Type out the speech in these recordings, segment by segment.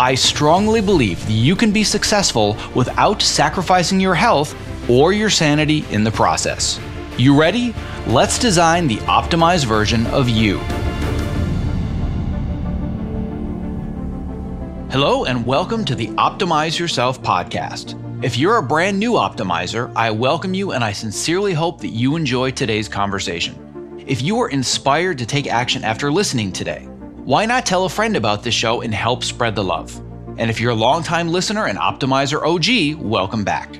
I strongly believe you can be successful without sacrificing your health or your sanity in the process. You ready? Let's design the optimized version of you. Hello, and welcome to the Optimize Yourself podcast. If you're a brand new optimizer, I welcome you and I sincerely hope that you enjoy today's conversation. If you are inspired to take action after listening today, why not tell a friend about this show and help spread the love? And if you're a longtime listener and Optimizer OG, welcome back.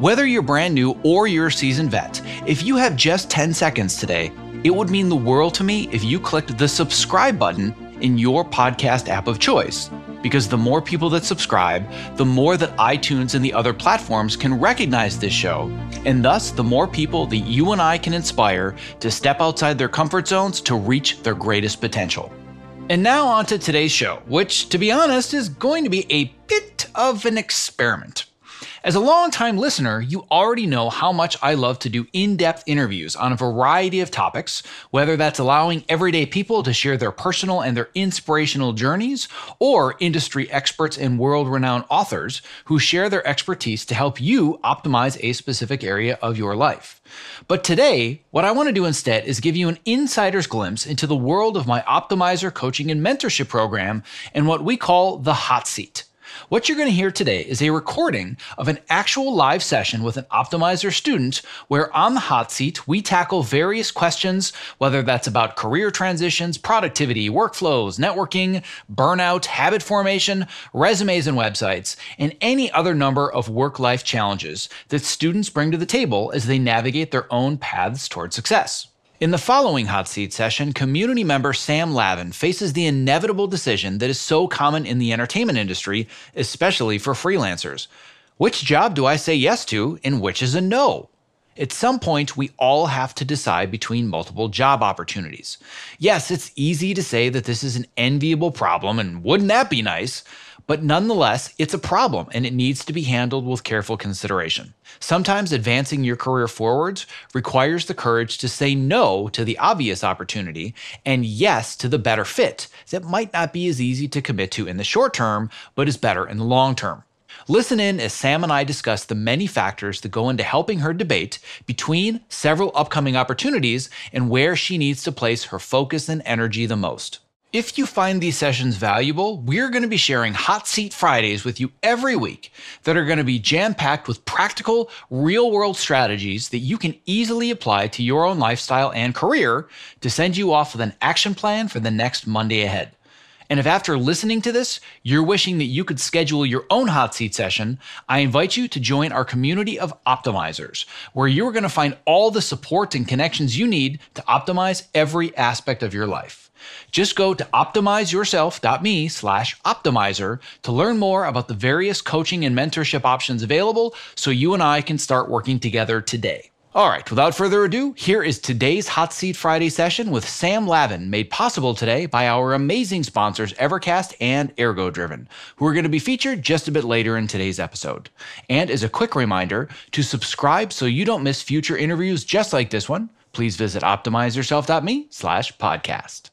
Whether you're brand new or you're a seasoned vet, if you have just 10 seconds today, it would mean the world to me if you clicked the subscribe button in your podcast app of choice. Because the more people that subscribe, the more that iTunes and the other platforms can recognize this show, and thus the more people that you and I can inspire to step outside their comfort zones to reach their greatest potential. And now on to today's show, which, to be honest, is going to be a bit of an experiment. As a longtime listener, you already know how much I love to do in depth interviews on a variety of topics, whether that's allowing everyday people to share their personal and their inspirational journeys, or industry experts and world renowned authors who share their expertise to help you optimize a specific area of your life. But today, what I want to do instead is give you an insider's glimpse into the world of my Optimizer coaching and mentorship program and what we call the hot seat. What you're going to hear today is a recording of an actual live session with an Optimizer student where on the hot seat, we tackle various questions, whether that's about career transitions, productivity, workflows, networking, burnout, habit formation, resumes and websites, and any other number of work life challenges that students bring to the table as they navigate their own paths toward success. In the following hot seat session, community member Sam Lavin faces the inevitable decision that is so common in the entertainment industry, especially for freelancers. Which job do I say yes to and which is a no? At some point, we all have to decide between multiple job opportunities. Yes, it's easy to say that this is an enviable problem, and wouldn't that be nice? But nonetheless, it's a problem and it needs to be handled with careful consideration. Sometimes advancing your career forwards requires the courage to say no to the obvious opportunity and yes to the better fit that might not be as easy to commit to in the short term, but is better in the long term. Listen in as Sam and I discuss the many factors that go into helping her debate between several upcoming opportunities and where she needs to place her focus and energy the most. If you find these sessions valuable, we're going to be sharing Hot Seat Fridays with you every week that are going to be jam packed with practical, real world strategies that you can easily apply to your own lifestyle and career to send you off with an action plan for the next Monday ahead. And if after listening to this, you're wishing that you could schedule your own hot seat session, I invite you to join our community of optimizers, where you're going to find all the support and connections you need to optimize every aspect of your life. Just go to optimizeyourself.me slash optimizer to learn more about the various coaching and mentorship options available so you and I can start working together today. All right, without further ado, here is today's Hot Seat Friday session with Sam Lavin, made possible today by our amazing sponsors Evercast and Ergo Driven, who are going to be featured just a bit later in today's episode. And as a quick reminder, to subscribe so you don't miss future interviews just like this one, please visit optimizeyourself.me slash podcast.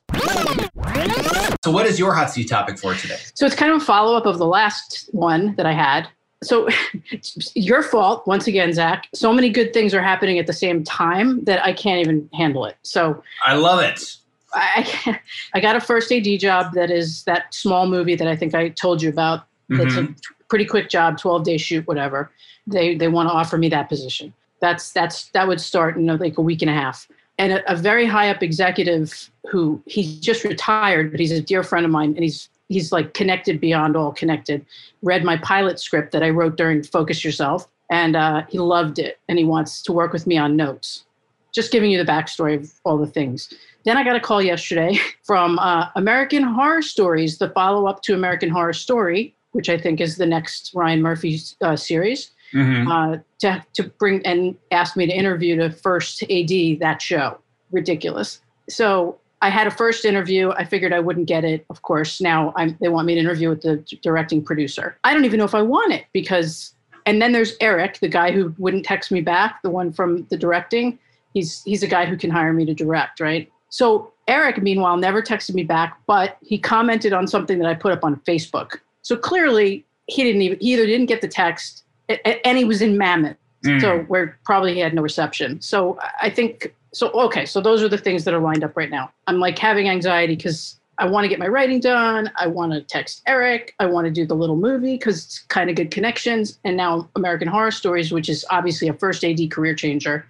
So what is your hot seat topic for today? So it's kind of a follow-up of the last one that I had. So your fault once again, Zach. So many good things are happening at the same time that I can't even handle it. So I love it. I, I got a first AD job that is that small movie that I think I told you about. It's mm-hmm. a pretty quick job, 12 day shoot, whatever. They they want to offer me that position. That's that's that would start in like a week and a half. And a, a very high up executive who he's just retired, but he's a dear friend of mine, and he's he's like connected beyond all connected. Read my pilot script that I wrote during Focus Yourself, and uh, he loved it, and he wants to work with me on notes. Just giving you the backstory of all the things. Then I got a call yesterday from uh, American Horror Stories, the follow up to American Horror Story, which I think is the next Ryan Murphy uh, series, mm-hmm. uh, to to bring and asked me to interview the first AD that show. Ridiculous. So I had a first interview. I figured I wouldn't get it. Of course, now I'm, they want me to interview with the directing producer. I don't even know if I want it because. And then there's Eric, the guy who wouldn't text me back, the one from the directing. He's he's a guy who can hire me to direct, right? So Eric, meanwhile, never texted me back, but he commented on something that I put up on Facebook. So clearly, he didn't even he either didn't get the text, and he was in Mammoth, mm. so where probably he had no reception. So I think so. Okay, so those are the things that are lined up right now. I'm like having anxiety because I want to get my writing done. I want to text Eric. I want to do the little movie because it's kind of good connections. And now American Horror Stories, which is obviously a first AD career changer,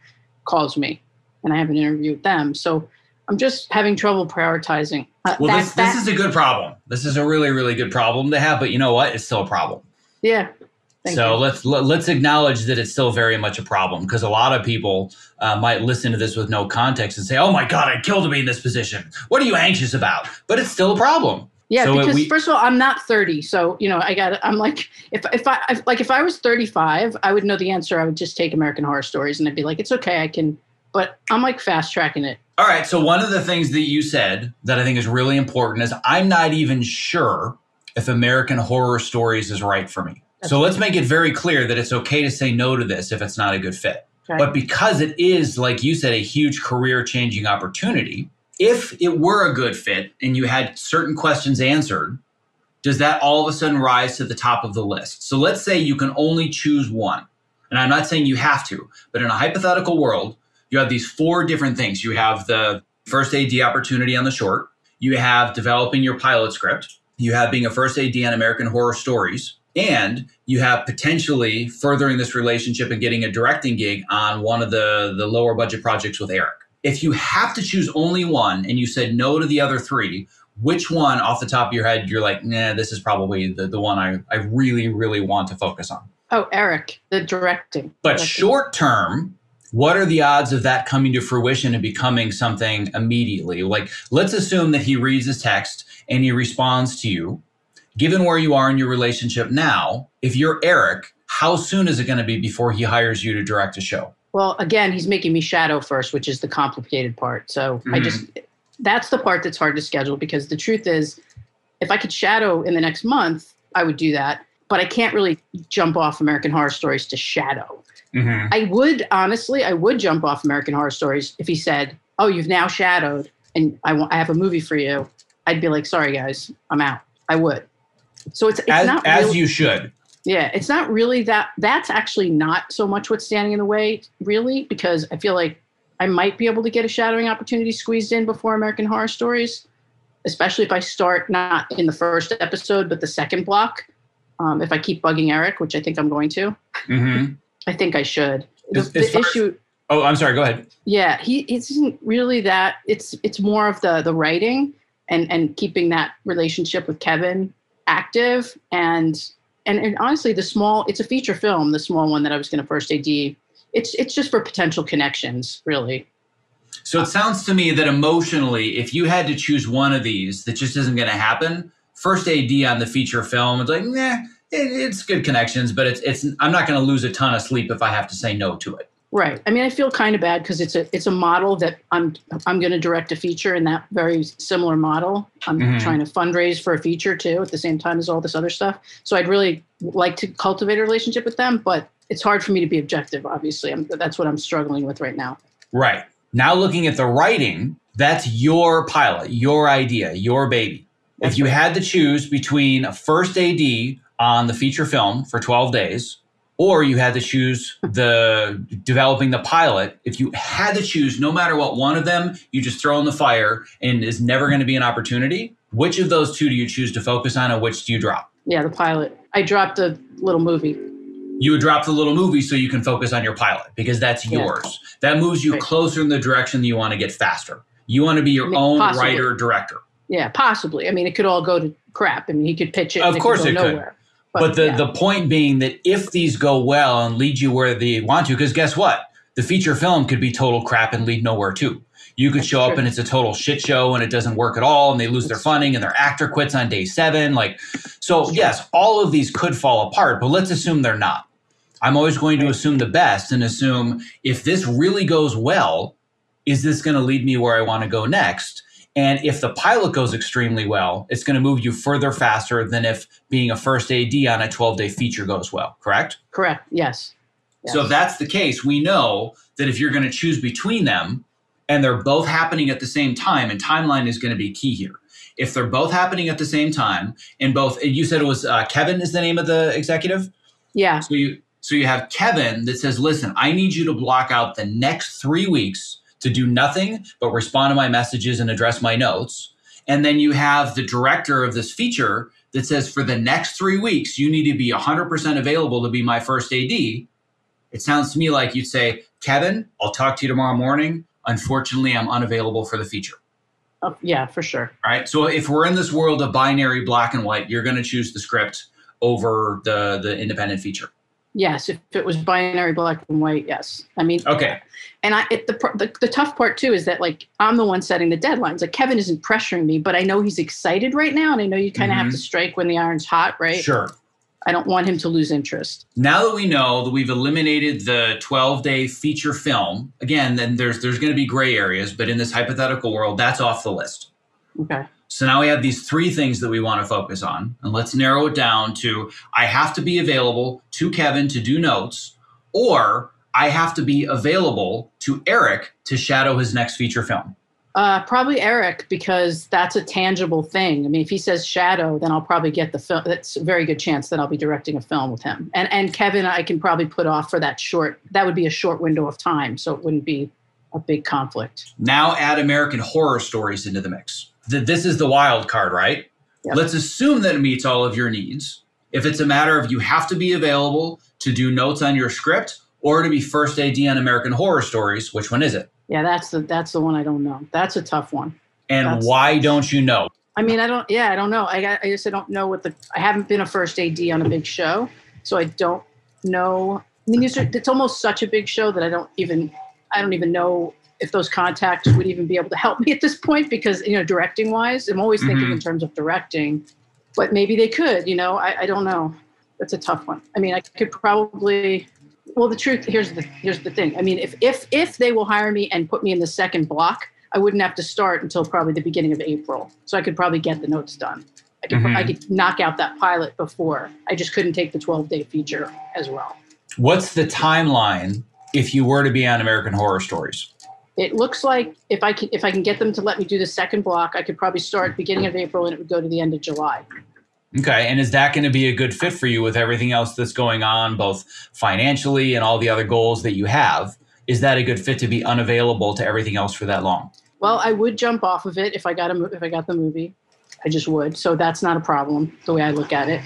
calls me, and I have an interview with them. So I'm just having trouble prioritizing. Uh, well, that, this, that, this is a good problem. This is a really, really good problem to have, but you know what? It's still a problem. Yeah. So you. let's let, us let us acknowledge that it's still very much a problem because a lot of people uh, might listen to this with no context and say, "Oh my God, I killed to be in this position. What are you anxious about?" But it's still a problem. Yeah, so because we, first of all, I'm not 30, so you know I got. I'm like, if if I if, like if I was 35, I would know the answer. I would just take American Horror Stories, and I'd be like, it's okay, I can. But I'm like fast tracking it. All right. So one of the things that you said that I think is really important is I'm not even sure if American Horror Stories is right for me. That's so let's make it very clear that it's okay to say no to this if it's not a good fit. Okay. But because it is, like you said, a huge career changing opportunity, if it were a good fit and you had certain questions answered, does that all of a sudden rise to the top of the list? So let's say you can only choose one. And I'm not saying you have to, but in a hypothetical world, you have these four different things. You have the first AD opportunity on the short, you have developing your pilot script, you have being a first AD on American Horror Stories, and you have potentially furthering this relationship and getting a directing gig on one of the, the lower budget projects with Eric. If you have to choose only one and you said no to the other three, which one off the top of your head you're like, nah, this is probably the, the one I, I really, really want to focus on? Oh, Eric, the directing. But directing. short term, what are the odds of that coming to fruition and becoming something immediately? Like, let's assume that he reads his text and he responds to you. Given where you are in your relationship now, if you're Eric, how soon is it going to be before he hires you to direct a show? Well, again, he's making me shadow first, which is the complicated part. So mm-hmm. I just, that's the part that's hard to schedule because the truth is, if I could shadow in the next month, I would do that. But I can't really jump off American Horror Stories to shadow. Mm-hmm. I would honestly, I would jump off American Horror Stories if he said, "Oh, you've now shadowed, and I want, I have a movie for you." I'd be like, "Sorry, guys, I'm out." I would. So it's, it's as, not as really, you should. Yeah, it's not really that. That's actually not so much what's standing in the way, really, because I feel like I might be able to get a shadowing opportunity squeezed in before American Horror Stories, especially if I start not in the first episode but the second block. Um, if I keep bugging Eric, which I think I'm going to. Mm-hmm. I think I should. The, as, as the issue. Oh, I'm sorry. Go ahead. Yeah, he it isn't really that. It's it's more of the the writing and and keeping that relationship with Kevin active and and, and honestly the small it's a feature film the small one that I was going to first AD it's it's just for potential connections really so it sounds to me that emotionally if you had to choose one of these that just isn't going to happen first AD on the feature film it's like nah it, it's good connections, but it's it's I'm not going to lose a ton of sleep if I have to say no to it. Right. I mean, I feel kind of bad because it's a it's a model that I'm I'm going to direct a feature in that very similar model. I'm mm-hmm. trying to fundraise for a feature too at the same time as all this other stuff. So I'd really like to cultivate a relationship with them, but it's hard for me to be objective. Obviously, I'm, that's what I'm struggling with right now. Right now, looking at the writing, that's your pilot, your idea, your baby. That's if you right. had to choose between a first AD on the feature film for 12 days, or you had to choose the developing the pilot. If you had to choose, no matter what one of them, you just throw in the fire and is never going to be an opportunity. Which of those two do you choose to focus on, and which do you drop? Yeah, the pilot. I dropped the little movie. You would drop the little movie so you can focus on your pilot because that's yeah. yours. That moves you right. closer in the direction that you want to get faster. You want to be your I mean, own possibly. writer director. Yeah, possibly. I mean, it could all go to crap. I mean, he could pitch it. Of course, it, it could. But, but the, yeah. the point being that if these go well and lead you where they want to, because guess what? The feature film could be total crap and lead nowhere too. You could show up and it's a total shit show and it doesn't work at all and they lose their funding and their actor quits on day seven. Like, so yes, all of these could fall apart, but let's assume they're not. I'm always going to assume the best and assume if this really goes well, is this going to lead me where I want to go next? And if the pilot goes extremely well, it's going to move you further faster than if being a first AD on a 12 day feature goes well, correct? Correct, yes. yes. So if that's the case, we know that if you're going to choose between them and they're both happening at the same time, and timeline is going to be key here. If they're both happening at the same time, and both, you said it was uh, Kevin is the name of the executive? Yeah. So you, so you have Kevin that says, listen, I need you to block out the next three weeks to do nothing but respond to my messages and address my notes. And then you have the director of this feature that says, for the next three weeks, you need to be 100% available to be my first AD. It sounds to me like you'd say, Kevin, I'll talk to you tomorrow morning. Unfortunately, I'm unavailable for the feature. Oh, yeah, for sure. All right. So if we're in this world of binary black and white, you're going to choose the script over the the independent feature. Yes, if it was binary black and white, yes. I mean, okay. And I, it, the, the the tough part too is that like I'm the one setting the deadlines. Like Kevin isn't pressuring me, but I know he's excited right now, and I know you kind of mm-hmm. have to strike when the iron's hot, right? Sure. I don't want him to lose interest. Now that we know that we've eliminated the 12 day feature film, again, then there's there's going to be gray areas, but in this hypothetical world, that's off the list. Okay. So now we have these three things that we want to focus on. And let's narrow it down to I have to be available to Kevin to do notes, or I have to be available to Eric to shadow his next feature film. Uh, probably Eric because that's a tangible thing. I mean, if he says shadow, then I'll probably get the film. That's a very good chance that I'll be directing a film with him. And and Kevin, I can probably put off for that short. That would be a short window of time, so it wouldn't be a big conflict. Now add American Horror Stories into the mix that this is the wild card, right? Yep. Let's assume that it meets all of your needs. If it's a matter of you have to be available to do notes on your script or to be first AD on American Horror Stories, which one is it? Yeah, that's the that's the one I don't know. That's a tough one. And that's, why don't you know? I mean, I don't. Yeah, I don't know. I I just I don't know what the. I haven't been a first AD on a big show, so I don't know. I mean, it's almost such a big show that I don't even. I don't even know if those contacts would even be able to help me at this point because you know directing wise i'm always thinking mm-hmm. in terms of directing but maybe they could you know I, I, don't know. That's a tough one. I mean i could probably well the truth here's the here's the thing. I mean if if if they will hire me and put me in the second block i wouldn't have to start until probably the beginning of april. So i could probably get the notes done. I could mm-hmm. i could knock out that pilot before. I just couldn't take the 12 day feature as well. What's the timeline if you were to be on american horror stories it looks like if I can if I can get them to let me do the second block, I could probably start beginning of April and it would go to the end of July. Okay, and is that going to be a good fit for you with everything else that's going on, both financially and all the other goals that you have? Is that a good fit to be unavailable to everything else for that long? Well, I would jump off of it if I got a if I got the movie. I just would. So that's not a problem the way I look at it.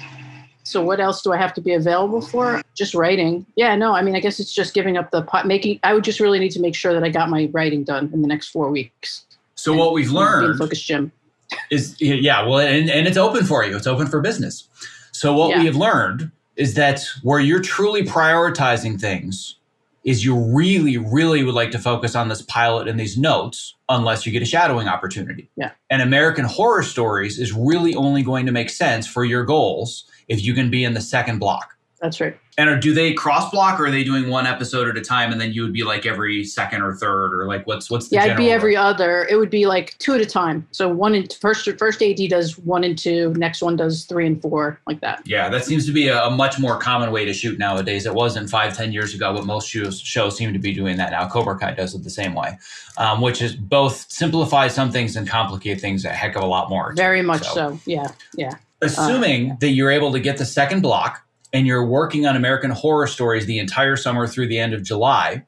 So what else do I have to be available for? Just writing. Yeah, no, I mean, I guess it's just giving up the pot making. I would just really need to make sure that I got my writing done in the next four weeks. So and, what we've learned, focus, Jim, is yeah, well, and, and it's open for you. It's open for business. So what yeah. we have learned is that where you're truly prioritizing things is you really, really would like to focus on this pilot and these notes unless you get a shadowing opportunity. Yeah. And American Horror Stories is really only going to make sense for your goals if you can be in the second block. That's right. And do they cross block or are they doing one episode at a time and then you would be like every second or third or like what's what's the Yeah, I'd be every other. It would be like two at a time. So one and first first AD does one and two, next one does three and four, like that. Yeah, that seems to be a, a much more common way to shoot nowadays. It wasn't five, ten years ago, but most shows shows seem to be doing that now. Cobra Kai does it the same way. Um, which is both simplify some things and complicate things a heck of a lot more. Very much so. so. Yeah. Yeah assuming uh, that you're able to get the second block and you're working on American Horror Stories the entire summer through the end of July,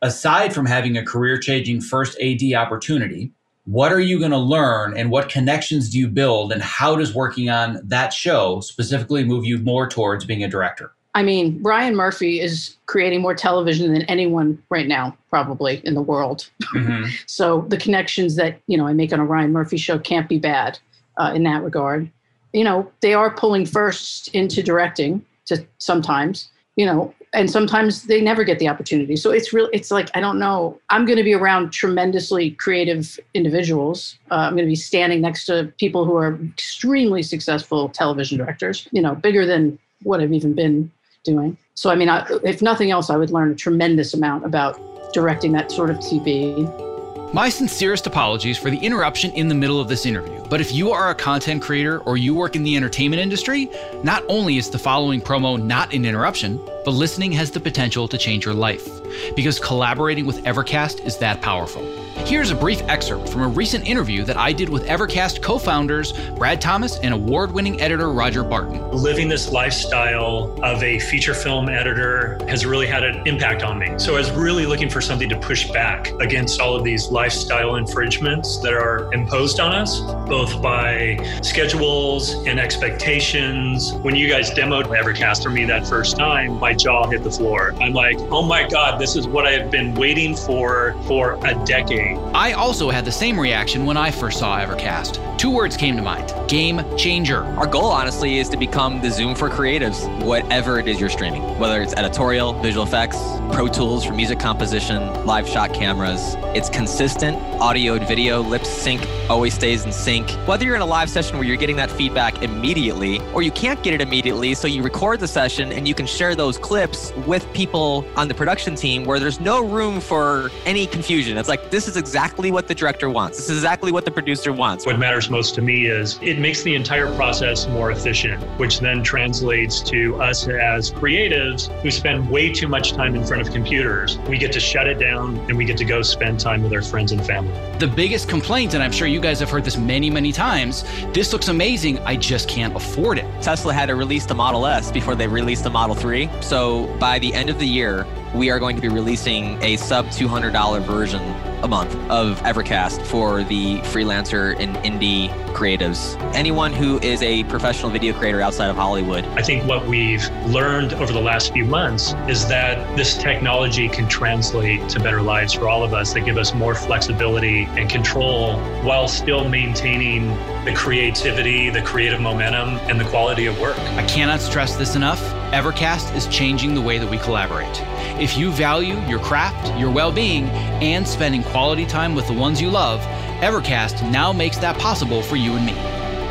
aside from having a career changing first AD opportunity, what are you going to learn and what connections do you build and how does working on that show specifically move you more towards being a director? I mean, Ryan Murphy is creating more television than anyone right now, probably in the world. Mm-hmm. so the connections that you know I make on a Ryan Murphy show can't be bad uh, in that regard you know, they are pulling first into directing to sometimes, you know, and sometimes they never get the opportunity. So it's real. It's like I don't know. I'm going to be around tremendously creative individuals. Uh, I'm going to be standing next to people who are extremely successful television directors. You know, bigger than what I've even been doing. So I mean, I, if nothing else, I would learn a tremendous amount about directing that sort of TV. My sincerest apologies for the interruption in the middle of this interview. But if you are a content creator or you work in the entertainment industry, not only is the following promo not an interruption, but listening has the potential to change your life. Because collaborating with Evercast is that powerful. Here's a brief excerpt from a recent interview that I did with Evercast co founders Brad Thomas and award winning editor Roger Barton. Living this lifestyle of a feature film editor has really had an impact on me. So I was really looking for something to push back against all of these lifestyle infringements that are imposed on us, both by schedules and expectations. When you guys demoed Evercast for me that first time, my jaw hit the floor. I'm like, oh my God, this is what I have been waiting for for a decade. I also had the same reaction when I first saw Evercast. Two words came to mind game changer. Our goal, honestly, is to become the Zoom for creatives, whatever it is you're streaming, whether it's editorial, visual effects, Pro Tools for music composition, live shot cameras. It's consistent audio and video, lip sync always stays in sync. Whether you're in a live session where you're getting that feedback immediately, or you can't get it immediately, so you record the session and you can share those clips with people on the production team where there's no room for any confusion. It's like, this is exactly what the director wants. This is exactly what the producer wants. What matters most to me is it makes the entire process more efficient, which then translates to us as creatives who spend way too much time in front of computers. We get to shut it down and we get to go spend time with our friends and family. The biggest complaint, and I'm sure you guys have heard this many, many times this looks amazing, I just can't afford it. Tesla had to release the Model S before they released the Model 3. So by the end of the year, we are going to be releasing a sub $200 version a month of Evercast for the freelancer and indie creatives. Anyone who is a professional video creator outside of Hollywood. I think what we've learned over the last few months is that this technology can translate to better lives for all of us that give us more flexibility and control while still maintaining the creativity, the creative momentum, and the quality of work. I cannot stress this enough. Evercast is changing the way that we collaborate. If you value your craft, your well being, and spending quality time with the ones you love, Evercast now makes that possible for you and me.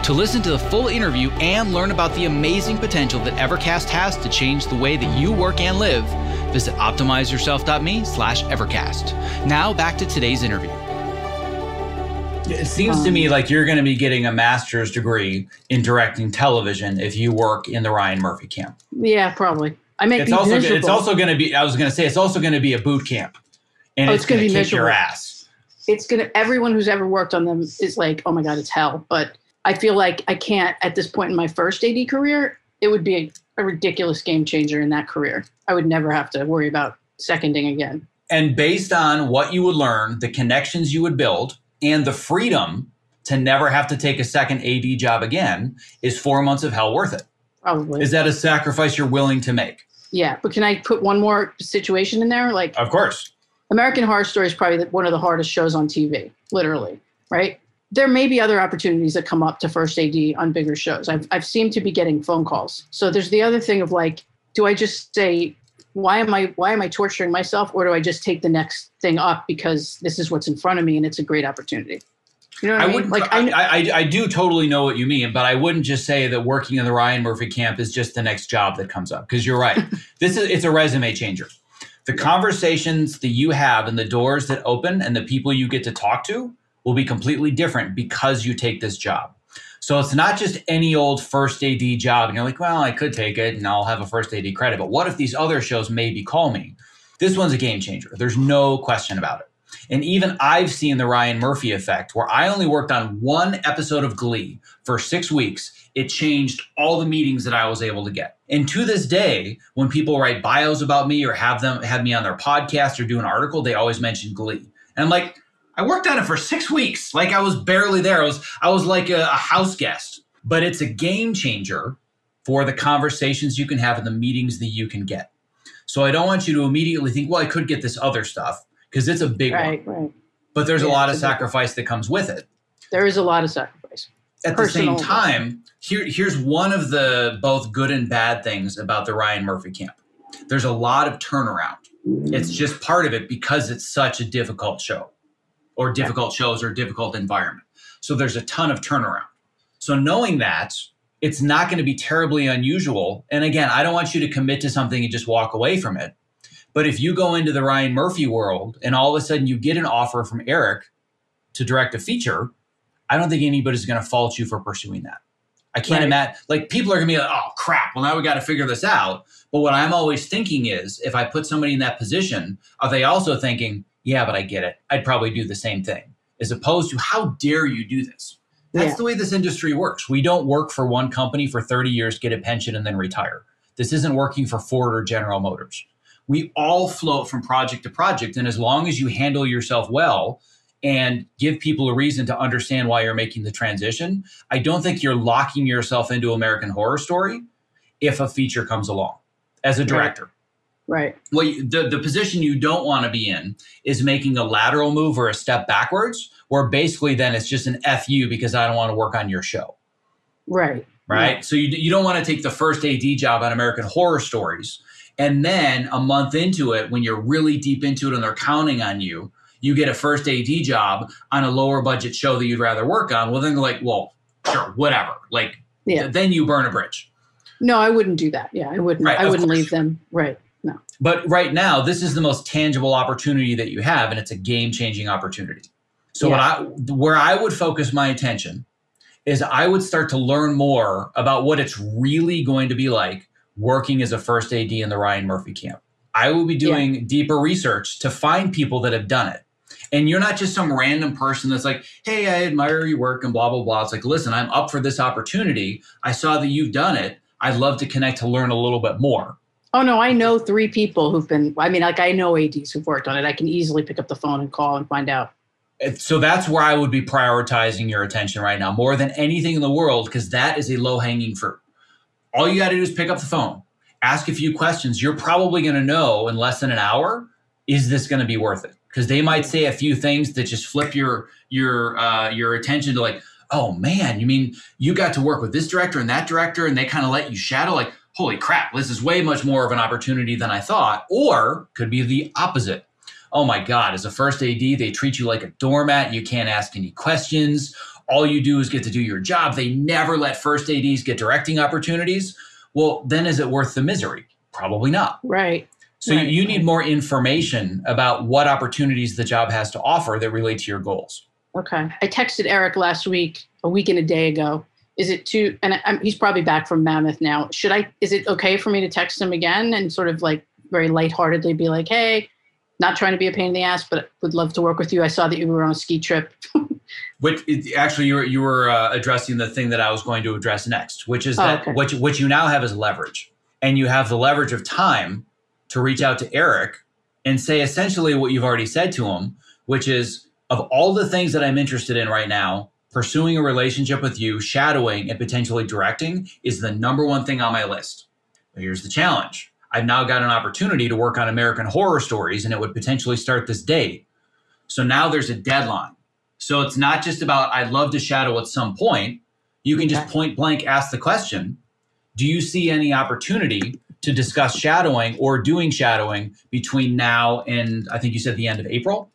To listen to the full interview and learn about the amazing potential that Evercast has to change the way that you work and live, visit optimizeyourself.me slash Evercast. Now back to today's interview. It seems to me um, like you're going to be getting a master's degree in directing television if you work in the Ryan Murphy camp. Yeah, probably. I make it's also miserable. it's also going to be. I was going to say it's also going to be a boot camp, and oh, it's, it's going to be kick miserable. your ass. It's going to. Everyone who's ever worked on them is like, oh my god, it's hell. But I feel like I can't at this point in my first AD career. It would be a, a ridiculous game changer in that career. I would never have to worry about seconding again. And based on what you would learn, the connections you would build, and the freedom to never have to take a second AD job again, is four months of hell worth it? Probably. Is that a sacrifice you're willing to make? Yeah, but can I put one more situation in there? Like, of course. American Horror Story is probably one of the hardest shows on TV, literally, right? There may be other opportunities that come up to first AD on bigger shows. I've, I've seemed to be getting phone calls. So there's the other thing of like, do I just say, why am I why am I torturing myself, or do I just take the next thing up because this is what's in front of me and it's a great opportunity? You know I, I mean? wouldn't like I, I, I do totally know what you mean, but I wouldn't just say that working in the Ryan Murphy camp is just the next job that comes up because you're right. this is it's a resume changer. The conversations that you have and the doors that open and the people you get to talk to will be completely different because you take this job. So it's not just any old first AD job and you're like, well, I could take it and I'll have a first AD credit, but what if these other shows maybe call me? This one's a game changer. There's no question about it. And even I've seen the Ryan Murphy effect where I only worked on one episode of Glee for six weeks. It changed all the meetings that I was able to get. And to this day, when people write bios about me or have them have me on their podcast or do an article, they always mention Glee. And I'm like, I worked on it for six weeks. Like I was barely there. I was I was like a, a house guest. But it's a game changer for the conversations you can have and the meetings that you can get. So I don't want you to immediately think, well, I could get this other stuff because it's a big right, one. Right. But there's yeah, a lot of sacrifice that comes with it. There is a lot of sacrifice. At Personal the same time, here, here's one of the both good and bad things about the Ryan Murphy camp. there's a lot of turnaround. It's just part of it because it's such a difficult show or difficult shows or difficult environment. So there's a ton of turnaround. So knowing that, it's not going to be terribly unusual. And again, I don't want you to commit to something and just walk away from it. But if you go into the Ryan Murphy world and all of a sudden you get an offer from Eric to direct a feature, I don't think anybody's going to fault you for pursuing that. I can't Right. imagine, like, people are going to be like, oh, crap, well, now we got to figure this out. But what I'm always thinking is if I put somebody in that position, are they also thinking, yeah, but I get it. I'd probably do the same thing, as opposed to, how dare you do this? That's Yeah. the way this industry works. We don't work for one company for 30 years, get a pension, and then retire. This isn't working for Ford or General Motors. We all float from project to project. And as long as you handle yourself well and give people a reason to understand why you're making the transition, I don't think you're locking yourself into American Horror Story if a feature comes along as a director. Right. Well, the, the position you don't want to be in is making a lateral move or a step backwards, where basically then it's just an FU because I don't want to work on your show Right. right? So you, you don't want to take the first AD job on American Horror Stories, and then a month into it, when you're really deep into it and they're counting on you, you get a first AD job on a lower budget show that you'd rather work on. Well, then they're like, well, sure, whatever. Like, Yeah. then you burn a bridge. No, I wouldn't do that. Yeah, I wouldn't. Right, I wouldn't course. leave them. Right. But right now, this is the most tangible opportunity that you have, and it's a game changing opportunity. So, what I where I would focus my attention is I would start to learn more about what it's really going to be like working as a first AD in the Ryan Murphy camp. I will be doing deeper research to find people that have done it. And you're not just some random person that's like, hey, I admire your work and blah, blah, blah. It's like, listen, I'm up for this opportunity. I saw that you've done it. I'd love to connect to learn a little bit more. Oh no, I know three people who've been. I mean, like I know ads who've worked on it. I can easily pick up the phone and call and find out. So that's where I would be prioritizing your attention right now, more than anything in the world, because that is a low hanging fruit. All you got to do is pick up the phone, ask a few questions. You're probably going to know in less than an hour is this going to be worth it? Because they might say a few things that just flip your your uh, your attention to like, oh man, you mean you got to work with this director and that director, and they kind of let you shadow like. Holy crap, this is way much more of an opportunity than I thought. Or could be the opposite oh my God, as a first AD, they treat you like a doormat. You can't ask any questions. All you do is get to do your job. They never let first ADs get directing opportunities. Well, then is it worth the misery? Probably not. Right. So Right, you need more information about what opportunities the job has to offer that relate to your goals. Okay. I texted Eric last week, a week and a day ago. Is it too? And I'm, he's probably back from Mammoth now. Should I? Is it okay for me to text him again and sort of like very lightheartedly be like, "Hey, not trying to be a pain in the ass, but would love to work with you. I saw that you were on a ski trip." Which actually, you were you were uh, addressing the thing that I was going to address next, which is Oh, that okay. what you, what you now have is leverage, and you have the leverage of time to reach out to Eric and say essentially what you've already said to him, which is of all the things that I'm interested in right now, pursuing a relationship with you, shadowing, and potentially directing is the number one thing on my list. But here's the challenge. I've now got an opportunity to work on American horror stories, and it would potentially start this day. So now there's a deadline. So it's not just about I'd love to shadow at some point. You can just point blank ask the question Do you see any opportunity to discuss shadowing or doing shadowing between now and I think you said the end of April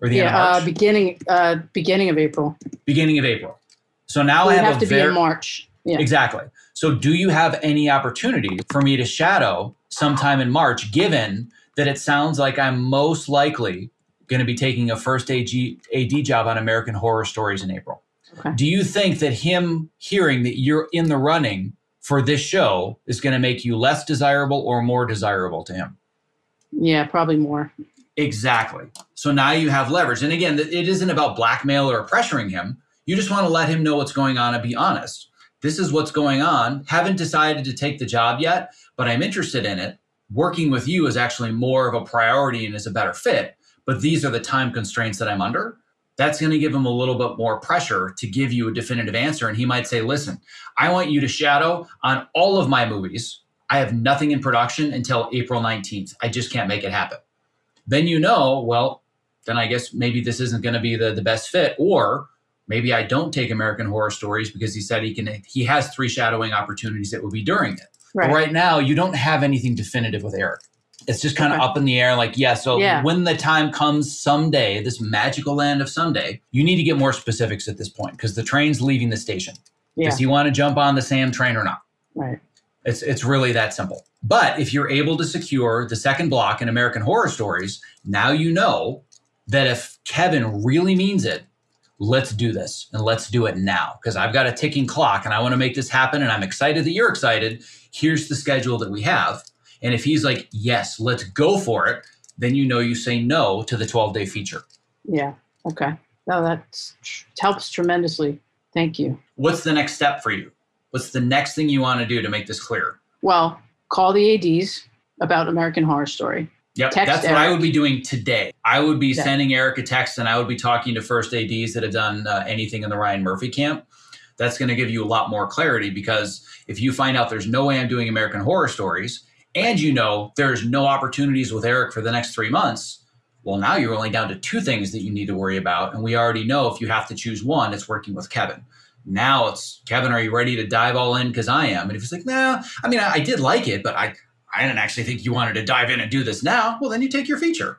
or the end yeah, uh, beginning uh, beginning of April. beginning of April. So now I have, have a to be in March. Yeah. Exactly. So, do you have any opportunity for me to shadow sometime in March, given that it sounds like I'm most likely going to be taking a first AG, AD job on American Horror Stories in April? Okay. Do you think that him hearing that you're in the running for this show is going to make you less desirable or more desirable to him? Yeah, probably more. Exactly. So now you have leverage. And again, it isn't about blackmail or pressuring him. You just want to let him know what's going on and be honest. This is what's going on. Haven't decided to take the job yet, but I'm interested in it. Working with you is actually more of a priority and is a better fit. But these are the time constraints that I'm under. That's going to give him a little bit more pressure to give you a definitive answer. And he might say, listen, I want you to shadow on all of my movies. I have nothing in production until April 19th. I just can't make it happen then you know, well, then I guess maybe this isn't going to be the, the best fit. Or Maybe I don't take American Horror Stories because he said he can. He has three shadowing opportunities that will be during it. Right. Right now, you don't have anything definitive with Eric. It's just kind of okay. up in the air. Like, yeah. So yeah. when the time comes someday, this magical land of someday, you need to get more specifics at this point because the train's leaving the station. Yeah. Does he want to jump on the Sam train or not? Right. It's it's really that simple. But if you're able to secure the second block in American Horror Stories, now you know that if Kevin really means it, let's do this and let's do it now because I've got a ticking clock and I want to make this happen and I'm excited that you're excited. Here's the schedule that we have. And if he's like, yes, let's go for it, then you know you say no to the 12 day feature. Yeah. Okay. No, that helps tremendously. Thank you. What's the next step for you? What's the next thing you want to do to make this clear? Well, call the ADs about American Horror Story. Yep, text that's Eric. what I would be doing today. I would be yeah. sending Eric a text and I would be talking to first ADs that have done uh, anything in the Ryan Murphy camp. That's going to give you a lot more clarity because if you find out there's no way I'm doing American Horror Stories and you know there's no opportunities with Eric for the next three months, well, now you're only down to two things that you need to worry about. And we already know if you have to choose one, it's working with Kevin. Now it's Kevin, are you ready to dive all in? Because I am. And if he's like, nah, I mean, I, I did like it, but I, I didn't actually think you wanted to dive in and do this now. Well, then you take your feature.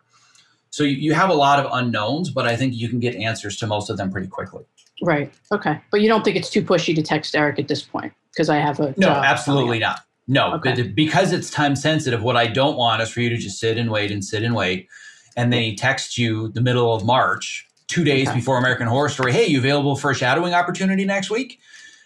So you, you have a lot of unknowns, but I think you can get answers to most of them pretty quickly. Right. Okay. But you don't think it's too pushy to text Eric at this point because I have a no, absolutely not. No, okay. because it's time sensitive. What I don't want is for you to just sit and wait and sit and wait, and then he texts you the middle of March two days okay. before American Horror Story, hey, you available for a shadowing opportunity next week?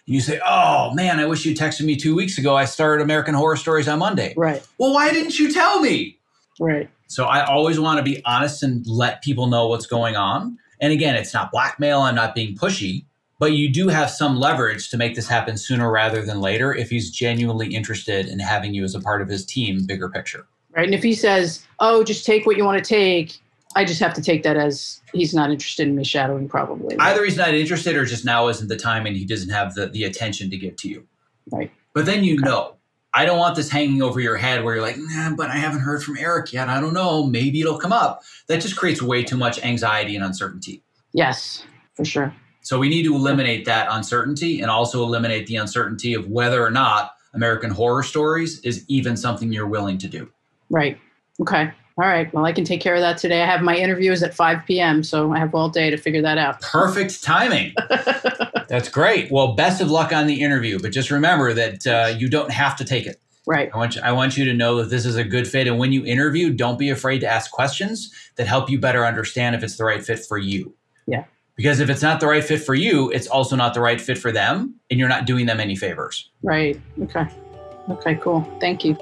And you say, oh man, I wish you texted me two weeks ago. I started American Horror Stories on Monday. Right. Well, why didn't you tell me? Right. So I always want to be honest and let people know what's going on. And again, it's not blackmail. I'm not being pushy, but you do have some leverage to make this happen sooner rather than later if he's genuinely interested in having you as a part of his team, bigger picture. Right. And if he says, oh, just take what you want to take, I just have to take that as he's not interested in me shadowing, probably. Either he's not interested or just now isn't the time and he doesn't have the, the attention to give to you. Right. But then you okay. know. I don't want this hanging over your head where you're like, nah, but I haven't heard from Eric yet. I don't know. Maybe it'll come up. That just creates way too much anxiety and uncertainty. Yes, for sure. So we need to eliminate that uncertainty and also eliminate the uncertainty of whether or not American horror stories is even something you're willing to do. Right. Okay. All right. Well, I can take care of that today. I have my interviews at 5 p.m., so I have all day to figure that out. Perfect timing. That's great. Well, best of luck on the interview, but just remember that uh, you don't have to take it. Right. I want you, I want you to know that this is a good fit, and when you interview, don't be afraid to ask questions that help you better understand if it's the right fit for you. Yeah. Because if it's not the right fit for you, it's also not the right fit for them, and you're not doing them any favors. Right. Okay. Okay. Cool. Thank you.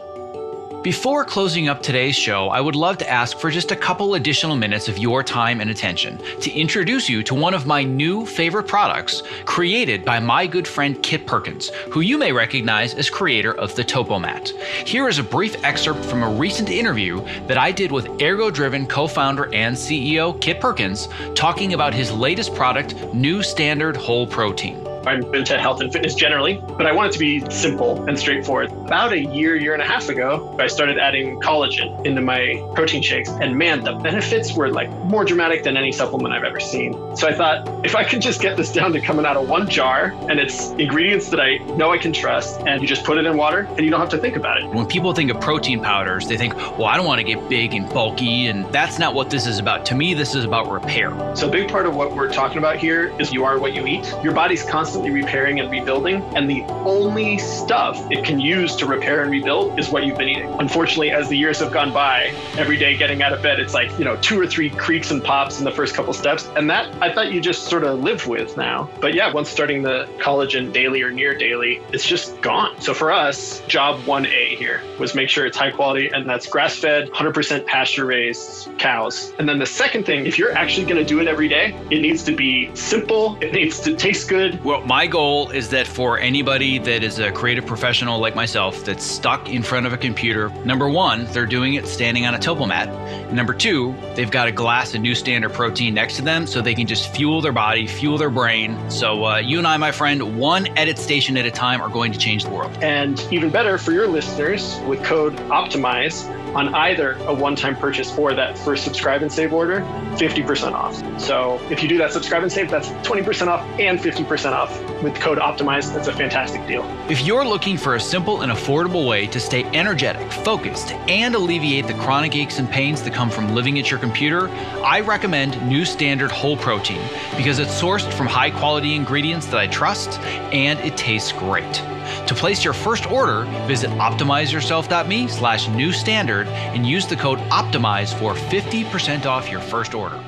Before closing up today's show, I would love to ask for just a couple additional minutes of your time and attention to introduce you to one of my new favorite products created by my good friend Kit Perkins, who you may recognize as creator of the Topomat. Here is a brief excerpt from a recent interview that I did with Ergo Driven co founder and CEO Kit Perkins talking about his latest product, New Standard Whole Protein. I'm into health and fitness generally, but I want it to be simple and straightforward. About a year, year and a half ago, I started adding collagen into my protein shakes, and man, the benefits were like more dramatic than any supplement I've ever seen. So I thought, if I could just get this down to coming out of one jar and it's ingredients that I know I can trust, and you just put it in water and you don't have to think about it. When people think of protein powders, they think, well, I don't want to get big and bulky, and that's not what this is about. To me, this is about repair. So a big part of what we're talking about here is you are what you eat. Your body's constantly constantly repairing and rebuilding. And the only stuff it can use to repair and rebuild is what you've been eating. Unfortunately, as the years have gone by, every day getting out of bed, it's like, you know, two or three creaks and pops in the first couple steps. And that I thought you just sort of live with now. But yeah, once starting the collagen daily or near daily, it's just gone. So for us, job 1A here was make sure it's high quality and that's grass fed, 100% pasture raised cows. And then the second thing, if you're actually going to do it every day, it needs to be simple, it needs to taste good. My goal is that for anybody that is a creative professional like myself that's stuck in front of a computer, number one, they're doing it standing on a Topomat. Number two, they've got a glass of new standard protein next to them so they can just fuel their body, fuel their brain. So uh, you and I, my friend, one edit station at a time are going to change the world. And even better for your listeners, with code OPTIMIZE, on either a one-time purchase or that first subscribe and save order, 50% off. So if you do that subscribe and save, that's 20% off and 50% off with code OPTIMIZE. That's a fantastic deal. If you're looking for a simple and affordable way to stay energetic, focused, and alleviate the chronic aches and pains that come from living at your computer, I recommend New Standard Whole Protein because it's sourced from high quality ingredients that I trust and it tastes great. To place your first order, visit optimizeyourself.me slash new standard and use the code OPTIMIZE for 50% off your first order.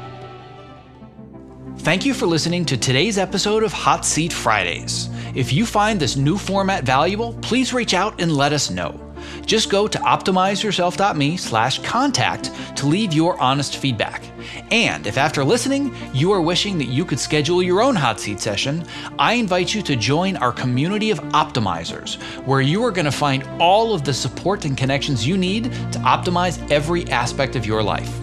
Thank you for listening to today's episode of Hot Seat Fridays. If you find this new format valuable, please reach out and let us know. Just go to optimizeyourself.me slash contact to leave your honest feedback. And if after listening, you are wishing that you could schedule your own hot seat session, I invite you to join our community of optimizers, where you are going to find all of the support and connections you need to optimize every aspect of your life.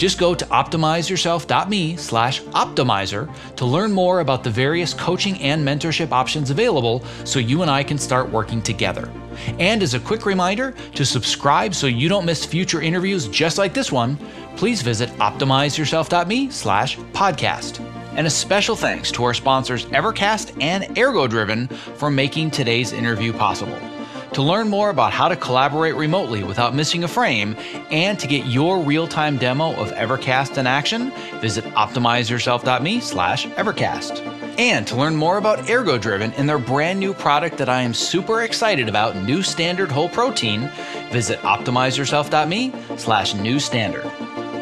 Just go to optimizeyourself.me slash optimizer to learn more about the various coaching and mentorship options available so you and I can start working together. And as a quick reminder to subscribe so you don't miss future interviews just like this one, please visit optimizeyourself.me slash podcast. And a special thanks to our sponsors Evercast and ErgoDriven for making today's interview possible. To learn more about how to collaborate remotely without missing a frame and to get your real-time demo of Evercast in action, visit optimizeyourself.me slash Evercast. And to learn more about ErgoDriven and their brand new product that I am super excited about, New Standard Whole Protein, visit optimizeyourself.me slash new standard.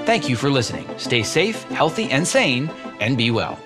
Thank you for listening. Stay safe, healthy, and sane, and be well.